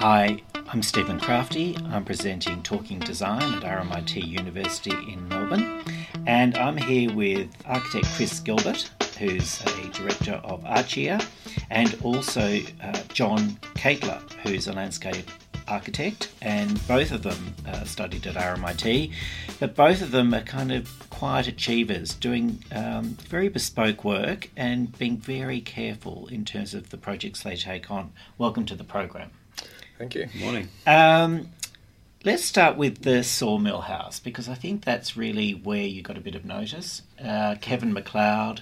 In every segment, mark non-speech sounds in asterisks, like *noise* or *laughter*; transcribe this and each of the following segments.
Hi, I'm Stephen Crafti. I'm presenting Talking Design at RMIT University in Melbourne, and I'm here with architect Chris Gilbert, who's a director of Archier, and also uh, John Caitler, who's a landscape architect, and both of them uh, studied at RMIT, but both of them are kind of quiet achievers, doing um, very bespoke work and being very careful in terms of the projects they take on. Welcome to the program. Thank you. Morning. Um, let's start with the Sawmill House because I think that's really where you got a bit of notice. Uh, Kevin McCloud,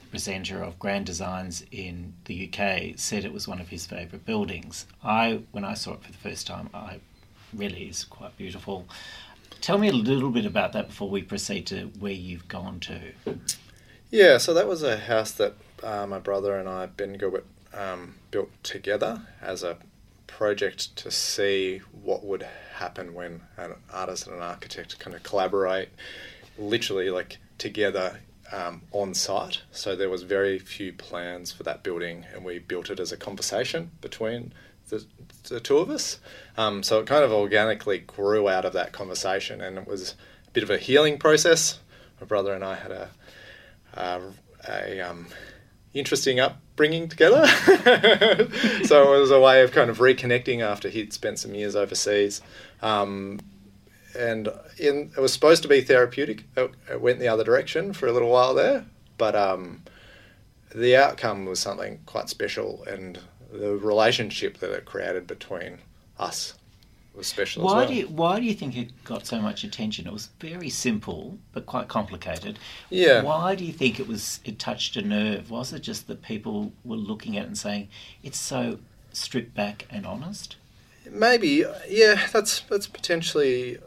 the presenter of Grand Designs in the UK, said it was one of his favourite buildings. I, when I saw it for the first time, I really is quite beautiful. Tell me a little bit about that before we proceed to where you've gone to. Yeah, so that was a house that uh, my brother and I, Ben Gilbert, um, built together as a project to see what would happen when an artist and an architect kind of collaborate literally like together um, on site. So there was very few plans for that building, and we built it as a conversation between the, the two of us. Um, so it kind of organically grew out of that conversation, and it was a bit of a healing process. My brother and I had a a, a um, interesting upbringing together. *laughs* so it was a way of kind of reconnecting after he'd spent some years overseas. Um, and in, it was supposed to be therapeutic. It, it, went the other direction for a little while there, but um, the outcome was something quite special, and the relationship that it created between us was special why as well. Do you, why do you think it got so much attention? It was very simple but quite complicated. Yeah. Why do you think it was? It touched a nerve. Was it just that people were looking at it and saying it's so stripped back and honest? Maybe, yeah. That's that's potentially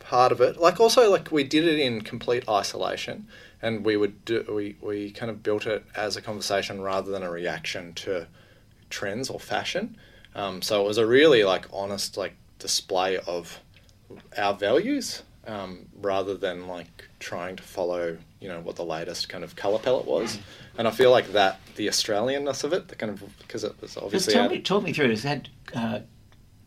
part of it. Like also, like we did it in complete isolation, and we would do we we kind of built it as a conversation rather than a reaction to trends or fashion. Um, so it was a really like honest like display of our values um, rather than like trying to follow you know what the latest kind of color palette was. And I feel like that the Australianness of it, the kind of because it was obviously tell me, talk me through. Has had uh,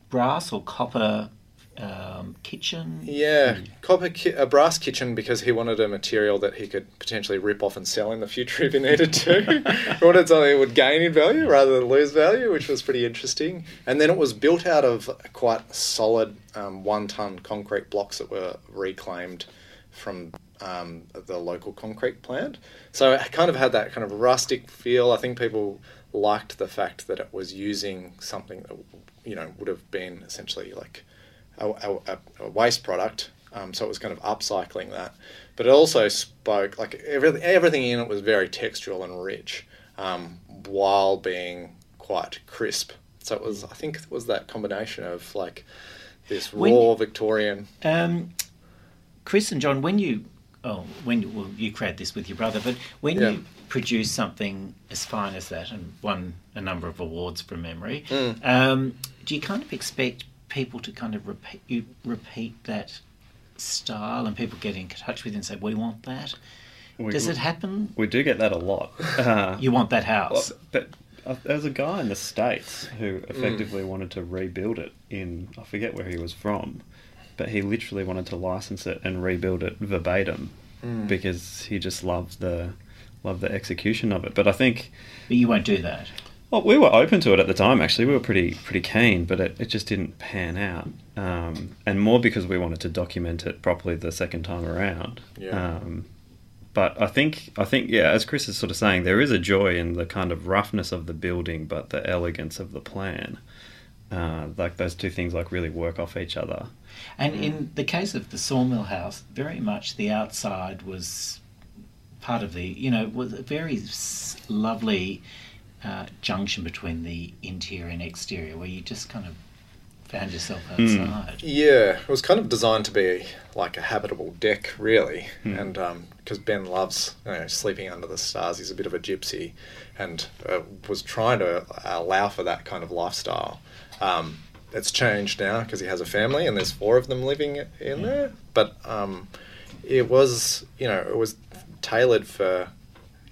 brass or copper um, kitchen. Yeah, copper ki- a brass kitchen because he wanted a material that he could potentially rip off and sell in the future if he needed to. *laughs* he wanted something would gain in value rather than lose value, which was pretty interesting. And then it was built out of quite solid um, one-ton concrete blocks that were reclaimed from um, the local concrete plant. So it kind of had that kind of rustic feel. I think people liked the fact that it was using something that you know would have been essentially like a, a, a waste product. Um, so it was kind of upcycling that, but it also spoke like everything. Everything in it was very textural and rich, um, while being quite crisp. So it was. I think it was that combination of like this When- raw Victorian. Um, Chris and John, when you oh when you, well you create this with your brother, but when Yeah. you produce something as fine as that and won a number of awards from memory, Mm. um, do you kind of expect people to kind of repeat you repeat that style and people get in touch with you and say we want that? We, Does it happen? We do get that a lot. Uh, You want that house? well, but uh, there was a guy in the States who effectively wanted to rebuild it in, I forget where he was from, but he literally wanted to license it and rebuild it verbatim Mm. because he just loved the loved the execution of it. But I think but you won't do that. Well, we were open to it at the time. Actually, we were pretty pretty keen, but it, it just didn't pan out. Um, and more because we wanted to document it properly the second time around. Yeah. Um, but I think I think yeah, as Chris is sort of saying, there is a joy in the kind of roughness of the building, but the elegance of the plan. Uh, like those two things like really work off each other. And in the case of the sawmill house, very much the outside was part of the, you know, was a very lovely uh, junction between the interior and exterior where you just kind of found yourself outside. Yeah, it was kind of designed to be like a habitable deck, really. And because Ben loves you know, sleeping under the stars, he's a bit of a gypsy, and uh, was trying to allow for that kind of lifestyle. Um, it's changed now because he has a family and there's four of them living in there. But um, it was, you know, it was tailored for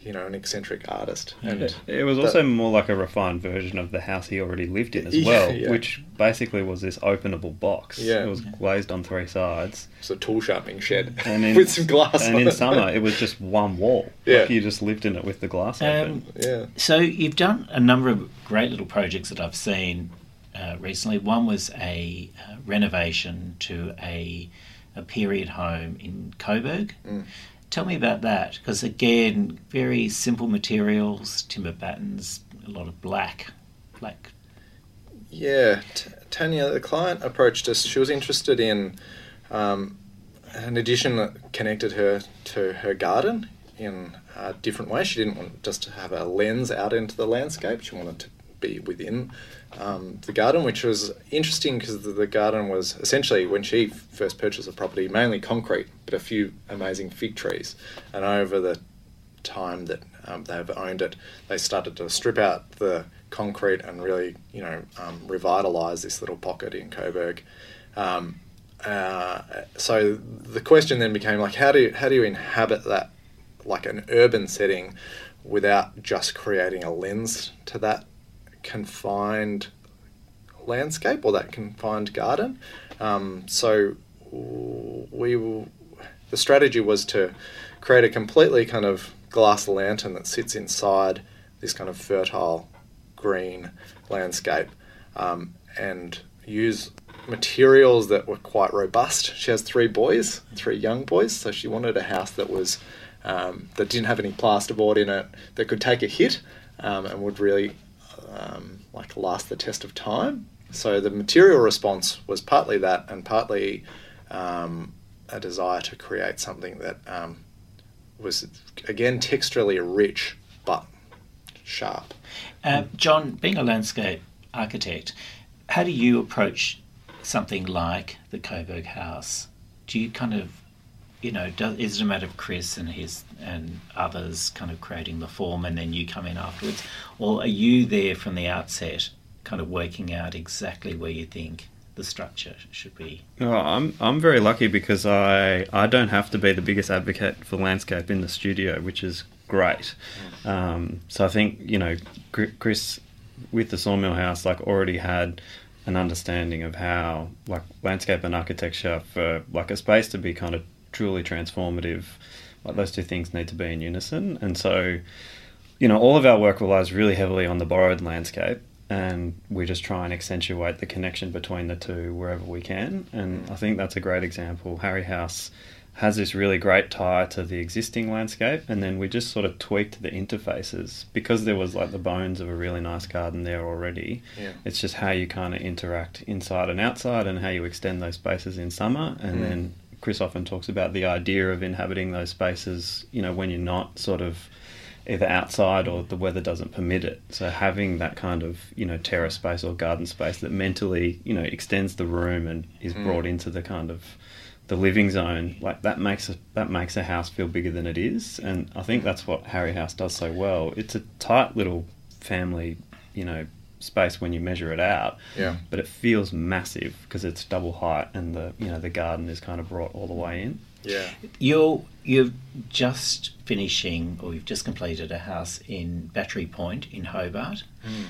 you know, an eccentric artist. And It, it was that- also more like a refined version of the house he already lived in as Yeah, well, yeah. which basically was this openable box. Yeah. It was glazed on three sides. it's a tool sharpening shed And *laughs* in, with some glass And on in it. summer, it was just one wall. Yeah. Like you just lived in it with the glass Um, open. yeah. So you've done a number of great little projects that I've seen uh, recently. One was a uh, renovation to a, a period home in Coburg. Mm. Tell me about that, because again, very simple materials, timber patterns, a lot of black, black. Yeah, T- Tanya, the client approached us. She was interested in um, an addition that connected her to her garden in a different way. She didn't want just to have a lens out into the landscape. She wanted to be within um, the garden, which was interesting because the, the garden was essentially, when she first purchased the property, mainly concrete, but a few amazing fig trees. And over the time that um, they've owned it, they started to strip out the concrete and really, you know, um, revitalise this little pocket in Coburg. Um, uh, so the question then became like, how do you, how do you inhabit that like an urban setting without just creating a lens to that confined landscape or that confined garden? Um, so we will, the strategy was to create a completely kind of glass lantern that sits inside this kind of fertile green landscape um, and use materials that were quite robust. She has three boys, three young boys, so she wanted a house that was um, that didn't have any plasterboard in it, that could take a hit um, and would really um, like last the test of time. So the material response was partly that, and partly um, a desire to create something that um, was again texturally rich but sharp. Uh, John, being a landscape architect, how do you approach something like the Coburg House? Do you kind of, you know, do, is it a matter of Chris and his and others kind of creating the form, and then you come in afterwards, or are you there from the outset, kind of working out exactly where you think the structure should be? Oh, I'm I'm very lucky because I I don't have to be the biggest advocate for landscape in the studio, which is great. Um, so I think you know Chris with the sawmill house like already had an understanding of how like landscape and architecture for like a space to be kind of truly transformative. Like those two things need to be in unison. And so you know all of our work relies really heavily on the borrowed landscape and we just try and accentuate the connection between the two wherever we can. And i think that's a great example. Harry house has this really great tie to the existing landscape and then we just sort of tweaked the interfaces. Because there was like the bones of a really nice garden there already Yeah. it's just how you kind of interact inside and outside and how you extend those spaces in summer and Mm. then chris often talks about the idea of inhabiting those spaces you know when you're not sort of either outside or the weather doesn't permit it. So having that kind of you know terrace space or garden space that mentally you know extends the room and is Mm. brought into the kind of the living zone like that makes a, that makes a house feel bigger than it is. And i think that's what harry house does so well. It's a tight little family you know space when you measure it out Yeah. but it feels massive because it's double height and the you know the garden is kind of brought all the way in Yeah. You're you're just finishing, or you've just completed a house in Battery Point in Hobart. Mm.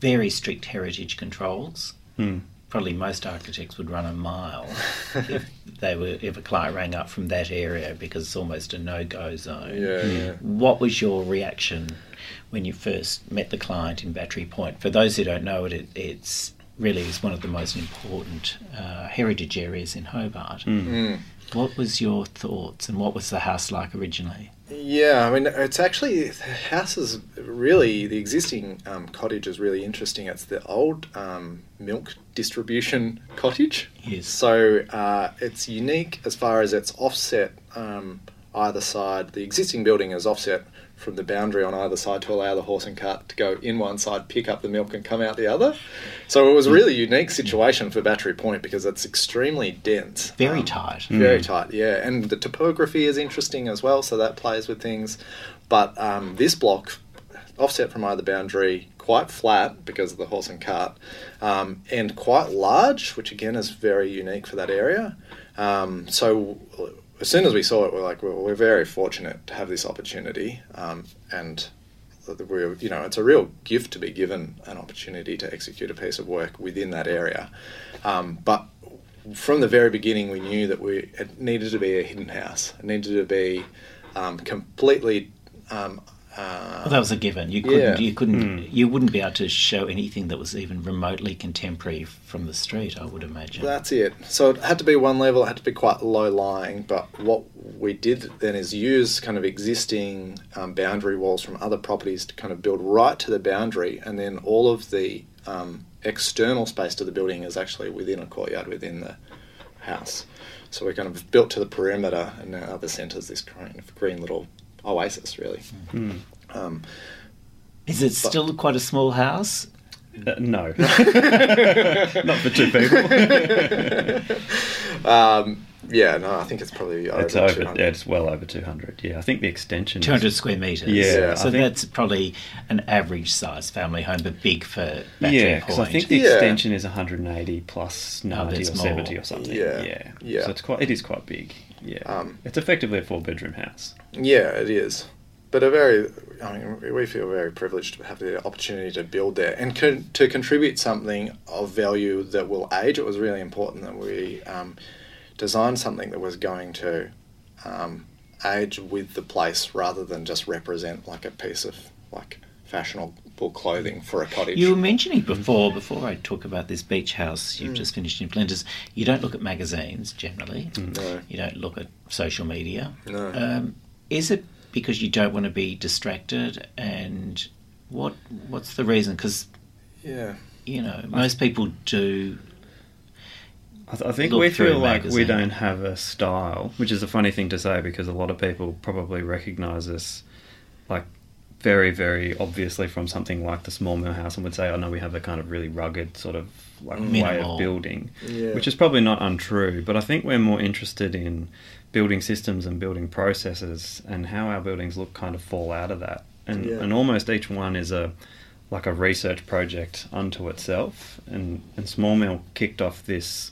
Very strict heritage controls. Hmm. Probably most architects would run a mile if *laughs* they were if a client rang up from that area because it's almost a no go zone. Yeah, yeah. What was your reaction when you first met the client in Battery Point? For those who don't know it, it it's really is one of the most important uh, heritage areas in Hobart. Mm. What was your thoughts, and what was the house like originally? Yeah, I mean, it's actually the house is really the existing um, cottage is really interesting. It's the old um, milk distribution cottage. Yes. So uh, it's unique as far as it's offset um, either side. The existing building is offset from the boundary on either side to allow the horse and cart to go in one side, pick up the milk, and come out the other. So it was a really unique situation for Battery Point because it's extremely dense. Very Um, tight. very Mm. tight, yeah. And the topography is interesting as well, so that plays with things. But um, this block, offset from either boundary, quite flat because of the horse and cart, um, and quite large, which again is very unique for that area. Um, so as soon as we saw it, we're like, well, we're very fortunate to have this opportunity, um, and we're, you know, it's a real gift to be given an opportunity to execute a piece of work within that area. Um, but from the very beginning, we knew that we it needed to be a hidden house. It needed to be um, completely um, uh, Well, that was a given. You couldn't. Yeah. You couldn't. You wouldn't be able to show anything that was even remotely contemporary from the street. I would imagine. That's it. So it had to be one level, it had to be quite low lying. But what we did then is use kind of existing um, boundary walls from other properties to kind of build right to the boundary, and then all of the um, external space to the building is actually within a courtyard within the house. So we're kind of built to the perimeter, and now the centre is this green, green little oasis, really. Um, Is it still quite a small house? Uh, no, *laughs* not for two people. *laughs* um, yeah, no, I think it's probably over, it's over. 200. Yeah, it's well over two hundred. Yeah, I think the extension. Two hundred square meters. Yeah, So think- that's probably an average size family home, but big for Battery Yeah, because I think the Yeah. extension is 180 plus 90 that's or more. 70 or something. Yeah, yeah, yeah. So it's quite. It is quite big. Yeah, Um, it's effectively a four-bedroom house. Yeah, it is. But a very, I mean, we feel very privileged to have the opportunity to build there and con- to contribute something of value that will age. It was really important that we um, designed something that was going to um, age with the place rather than just represent like a piece of like fashionable clothing for a cottage. You were mentioning before, before I talk about this beach house you've just finished in Flinders, you don't look at magazines generally. No. You don't look at social media. No. Um, is it because you don't want to be distracted? And what what's the reason? Because yeah. you know most people do. I, th- I think Look we feel like we don't have a style, which is a funny thing to say because a lot of people probably recognise us like very, very obviously from something like the small mill house and would say, "Oh no, we have a kind of really rugged sort of like way of building," Yeah. which is probably not untrue. But I think we're more interested in building systems and building processes and how our buildings look kind of fall out of that, and Yeah. and almost each one is a like a research project unto itself. And and small mill kicked off this.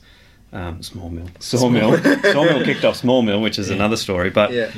Um, small mill, sawmill, sawmill kicked off small mill, which is Yeah. another story. But Yeah.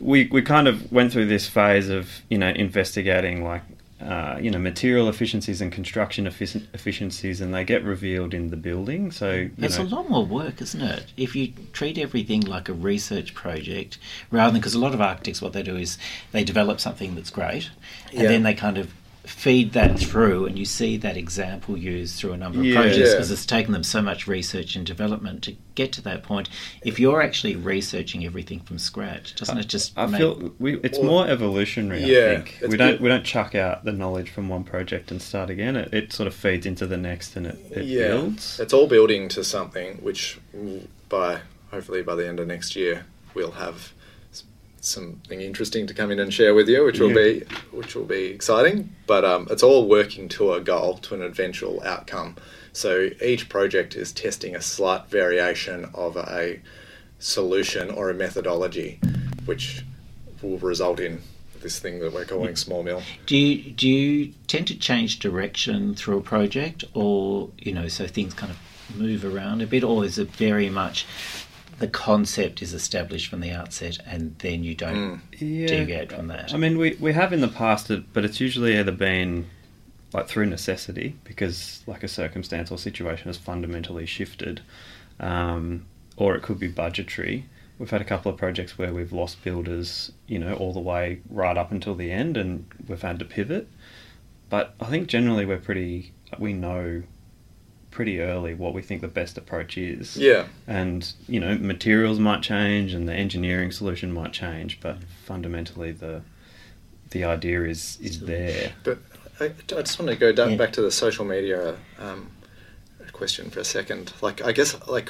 We we kind of went through this phase of you know investigating like uh, you know material efficiencies and construction effic- efficiencies, and they get revealed in the building. So It's know, a lot more work, isn't it? If you treat everything like a research project, rather than because a lot of architects, what they do is they develop something that's great, and Yeah. then they kind of feed that through, and you see that example used through a number of Yeah. projects Yeah. because it's taken them so much research and development to get to that point. If you're actually researching everything from scratch, doesn't it just? I make- feel we, it's Well, more evolutionary. yeah, I think we don't good. we don't chuck out the knowledge from one project and start again. It, it sort of feeds into the next and it, it builds. It's all building to something which, by hopefully by the end of next year, we'll have s- something interesting to come in and share with you, which will Yeah. be which will be exciting. But um, it's all working to a goal, to an eventual outcome. So each project is testing a slight variation of a solution or a methodology, which will result in this thing that we're calling small mill. Do you do you tend to change direction through a project, or you know, so things kind of move around a bit, or is it very much the concept is established from the outset, and then you don't Yeah. deviate from that? I mean, we, we have in the past, uh, but it's usually either been like through necessity because like a circumstance or situation has fundamentally shifted, um, or it could be budgetary. We've had a couple of projects where we've lost builders, you know, all the way right up until the end, and we've had to pivot. But I think generally we're pretty, we know pretty early what we think the best approach is Yeah. and you know materials might change and the engineering solution might change but fundamentally the the idea is is there But I, I just want to go down Yeah. back to the social media um, question for a second. Like, I guess, like,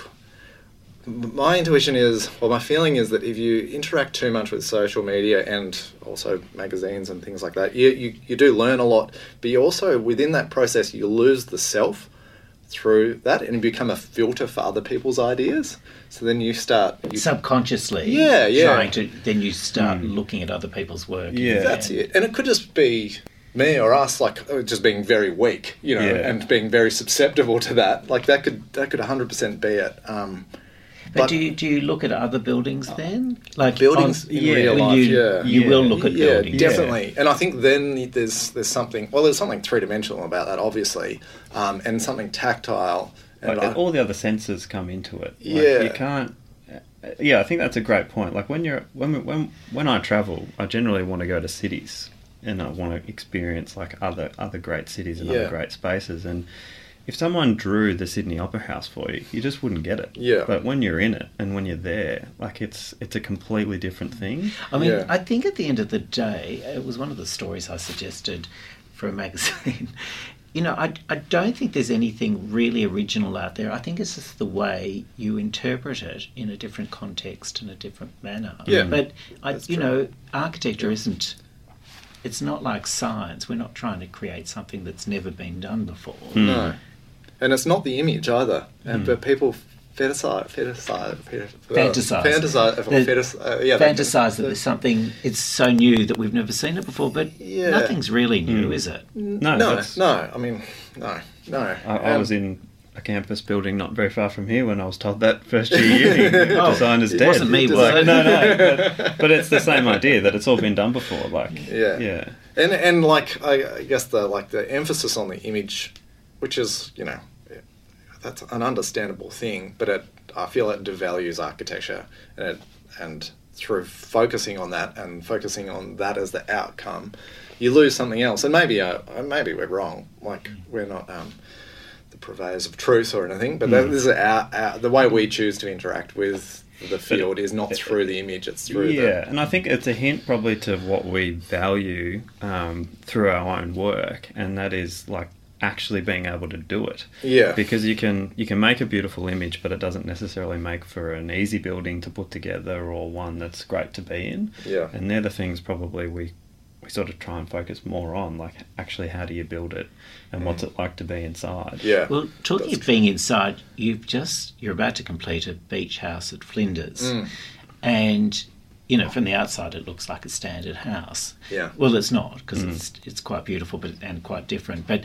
my intuition is, well, my feeling is that if you interact too much with social media and also magazines and things like that, you, you, you do learn a lot, but you also, within that process, you lose the self through that and become a filter for other people's ideas. So then you start. You, Subconsciously, Yeah, yeah. trying to then you start looking at other people's work. Yeah. That's it. And it could just be me or us, like uh, just being very weak, you know, Yeah. and being very susceptible to that. Like that could that could 100% be it. Um, But, But- do you do you look at other buildings then? Like Buildings on- in yeah, real life, you, yeah. you Yeah. will look at yeah, buildings. definitely. And I think then there's there's something. Well, there's something three dimensional about that, obviously, um, and something tactile. And like, I- all the other senses come into it. Like, Yeah. you can't. uh, Yeah, I think that's a great point. Like when you're when when when I travel, I generally want to go to cities and I want to experience like other other great cities and Yeah. other great spaces. And if someone drew the Sydney Opera House for you, you just wouldn't get it. Yeah. But when you're in it and when you're there, like it's it's a completely different thing. I mean, Yeah. I think at the end of the day, it was one of the stories I suggested for a magazine. *laughs* you know, I, I don't think there's anything really original out there. I think it's just the way you interpret it in a different context and a different manner. Yeah. But, I, you true. know, architecture isn't. It's not like science. We're not trying to create something that's never been done before. No, and it's not the image either. And Mm. but people fetishize, fetishize, fetis- Fantasize. fantasize, The- fetis- uh, yeah, they- Fantasize that there's something. It's so new that we've never seen it before, but Yeah. nothing's really new, Mm. is it? No, no, no. I mean, no, no. I, I And- was in a campus building not very far from here when I was told that first year uni *laughs* Oh, design is it dead. wasn't me, was Like, it? No, no. *laughs* But, but it's the same idea that it's all been done before. Like, Yeah. yeah. and and like I, I guess the like the emphasis on the image, which is you know, that's an understandable thing, but it I feel it devalues architecture, and it, and through focusing on that and focusing on that as the outcome, you lose something else. And maybe uh, maybe we're wrong. Like we're not. Um, the purveyors of truth or anything, but Mm. this is our, our, the way we choose to interact with the field is not through the image; it's through yeah, and I think it's a hint probably to what we value um, through our own work, and that is like actually being able to do it. yeah, Because you can you can make a beautiful image, but it doesn't necessarily make for an easy building to put together or one that's great to be in. yeah. And they're the things probably we we sort of try and focus more on, like actually how do you build it, and what's it like to be inside. Yeah. Well, talking That's of being inside, you've just you're about to complete a beach house at Flinders, Mm. and you know from the outside it looks like a standard house. Yeah. Well, it's not because Mm. it's it's quite beautiful, but and quite different. But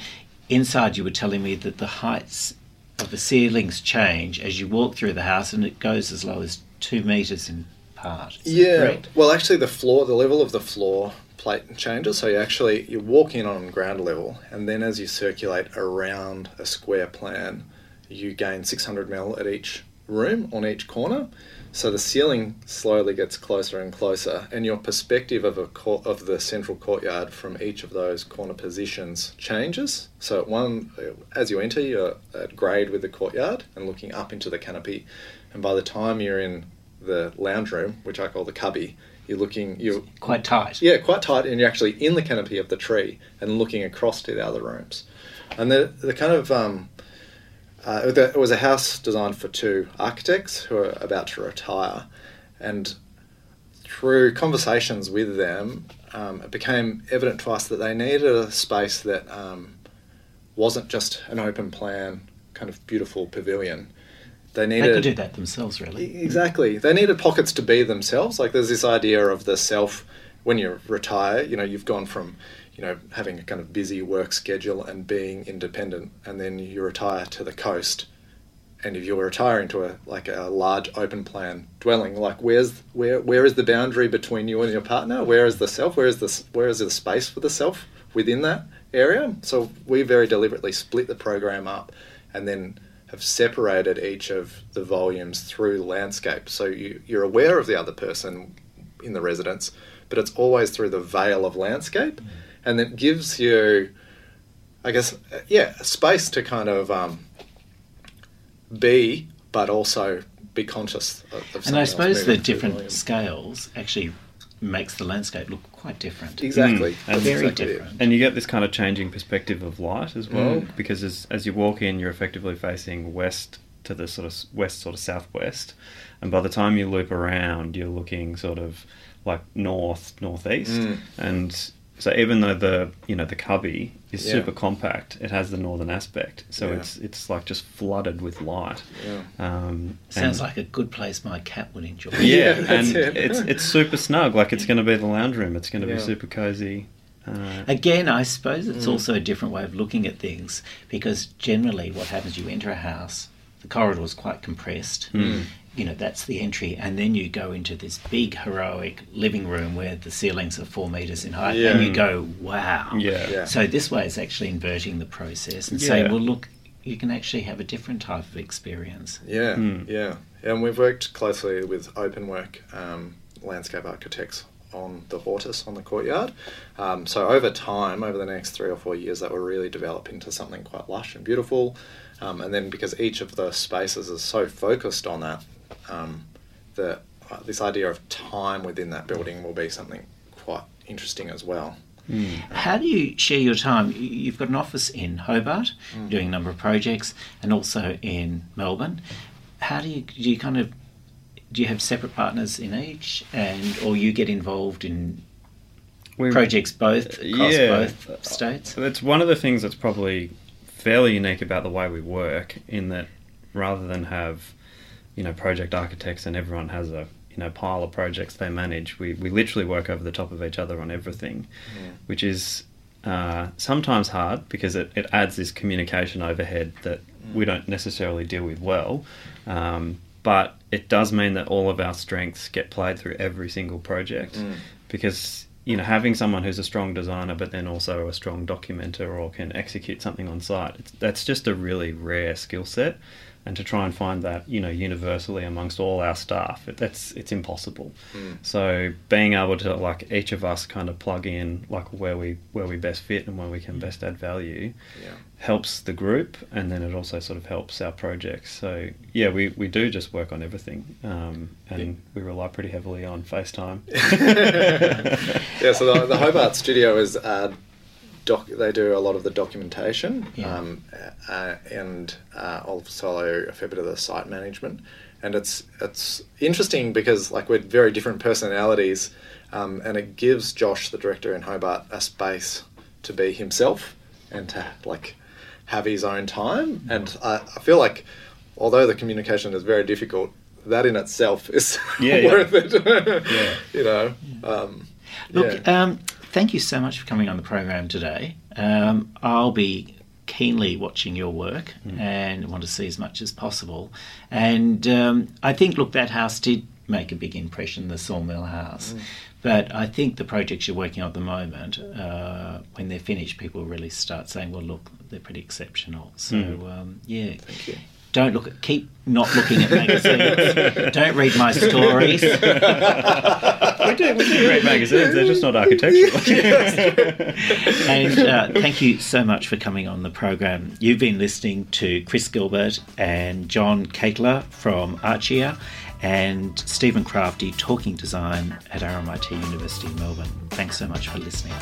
inside, you were telling me that the heights of the ceilings change as you walk through the house, and it goes as low as two meters in part. Is Yeah. Well, actually, the floor, the level of the floor plate changes. So you actually you walk in on ground level, and then as you circulate around a square plan, you gain 600 mil at each room on each corner. So the ceiling slowly gets closer and closer, and your perspective of a court, of the central courtyard from each of those corner positions changes. So at one, as you enter, you're at grade with the courtyard and looking up into the canopy, and by the time you're in the lounge room, which I call the cubby, you're looking you're Quite tight. yeah quite tight, and you're actually in the canopy of the tree and looking across to the other rooms, and the the kind of um, uh, it was a house designed for two architects who are about to retire, and through conversations with them, um, it became evident to us that they needed a space that um, wasn't just an open plan, kind of beautiful pavilion. They needed. They could do that themselves, really. Exactly. They needed pockets to be themselves. Like there's this idea of the self when you retire, you know, you've gone from, you know, having a kind of busy work schedule and being independent and then you retire to the coast. And if you're retiring to a like a large open plan dwelling, like where's where where is the boundary between you and your partner? Where is the self? Where is the where is the space for the self within that area? So we very deliberately split the program up, and then have separated each of the volumes through landscape. So you, you're aware of the other person in the residence, but it's always through the veil of landscape. And it gives you, I guess, yeah, space to kind of um, be, but also be conscious of, of And I suppose the different volume. scales actually makes the landscape look quite different. Exactly. Mm, and Very exactly it. different. And you get this kind of changing perspective of light as well, Mm. because as, as you walk in, you're effectively facing west to the sort of west, sort of southwest, and by the time you loop around, you're looking sort of like north, northeast, Mm. and so even though the you know the cubby is Yeah. super compact, it has the northern aspect, so Yeah. it's it's like just flooded with light. Yeah. Um, Sounds and- like a good place my cat would enjoy. yeah, *laughs* Yeah, and it. it's it's super snug. Like it's going to be the lounge room. It's going to Yeah. be super cozy. Uh, Again, I suppose it's Mm. also a different way of looking at things because generally what happens, you enter a house, the corridor is quite compressed. Mm. You know that's the entry, and then you go into this big heroic living room where the ceilings are four meters in height, Yeah. and you go, wow. Yeah. Yeah. So this way is actually inverting the process and Yeah. saying, well, look, you can actually have a different type of experience. Yeah, Mm. yeah, and we've worked closely with Openwork um, landscape architects on the Hortus on the courtyard. Um, so over time, over the next three or four years, that will really develop into something quite lush and beautiful. Um, and then because each of the spaces is so focused on that, um, the uh, this idea of time within that building will be something quite interesting as well. How do you share your time? You- You've got an office in Hobart, Mm. doing a number of projects, and also in Melbourne. How do you do? You kind of do you have separate partners in each, and or you get involved in We- projects both across Yeah. both states? So it's one of the things that's probably fairly unique about the way we work in that rather than have, you know, project architects and everyone has a you know pile of projects they manage, we, we literally work over the top of each other on everything, which is uh, sometimes hard because it, it adds this communication overhead that we don't necessarily deal with well. Um, but it does mean that all of our strengths get played through every single project Mm. because you know having someone who's a strong designer but then also a strong documenter or can execute something on site it's, that's just a really rare skill set and to try and find that you know universally amongst all our staff it, that's it's impossible. Mm. so being able to like each of us kind of plug in like where we where we best fit and where we can best add value Yeah. helps the group and then it also sort of helps our projects. So yeah we, we do just work on everything um, and we rely pretty heavily on FaceTime. *laughs* Yeah, so the, the Hobart studio is uh, doc. They do a lot of the documentation, Yeah. um, uh, and uh, also a fair bit of the site management. And it's it's interesting because like we're very different personalities, um, and it gives Josh, the director in Hobart, a space to be himself and to like have his own time. And I, I feel like although the communication is very difficult, that in itself is Yeah, *laughs* yeah. worth it. *laughs* Yeah. You know. Um, Look, yeah. um, thank you so much for coming on the program today. Um, I'll be keenly watching your work and want to see as much as possible. And um, I think, look, that house did make a big impression, the Sawmill House. But I think the projects you're working on at the moment, uh, when they're finished, people really start saying, "Well, look, they're pretty exceptional." So, um, yeah, Thank you. Don't look at, keep not looking at magazines. *laughs* don't read my stories. *laughs* we do we do great magazines they're just not architectural *laughs* and uh, thank you so much for coming on the program. You've been listening to Chris Gilbert and John Kakler from Archier and Stephen Crafti talking design at RMIT University in Melbourne. Thanks so much for listening.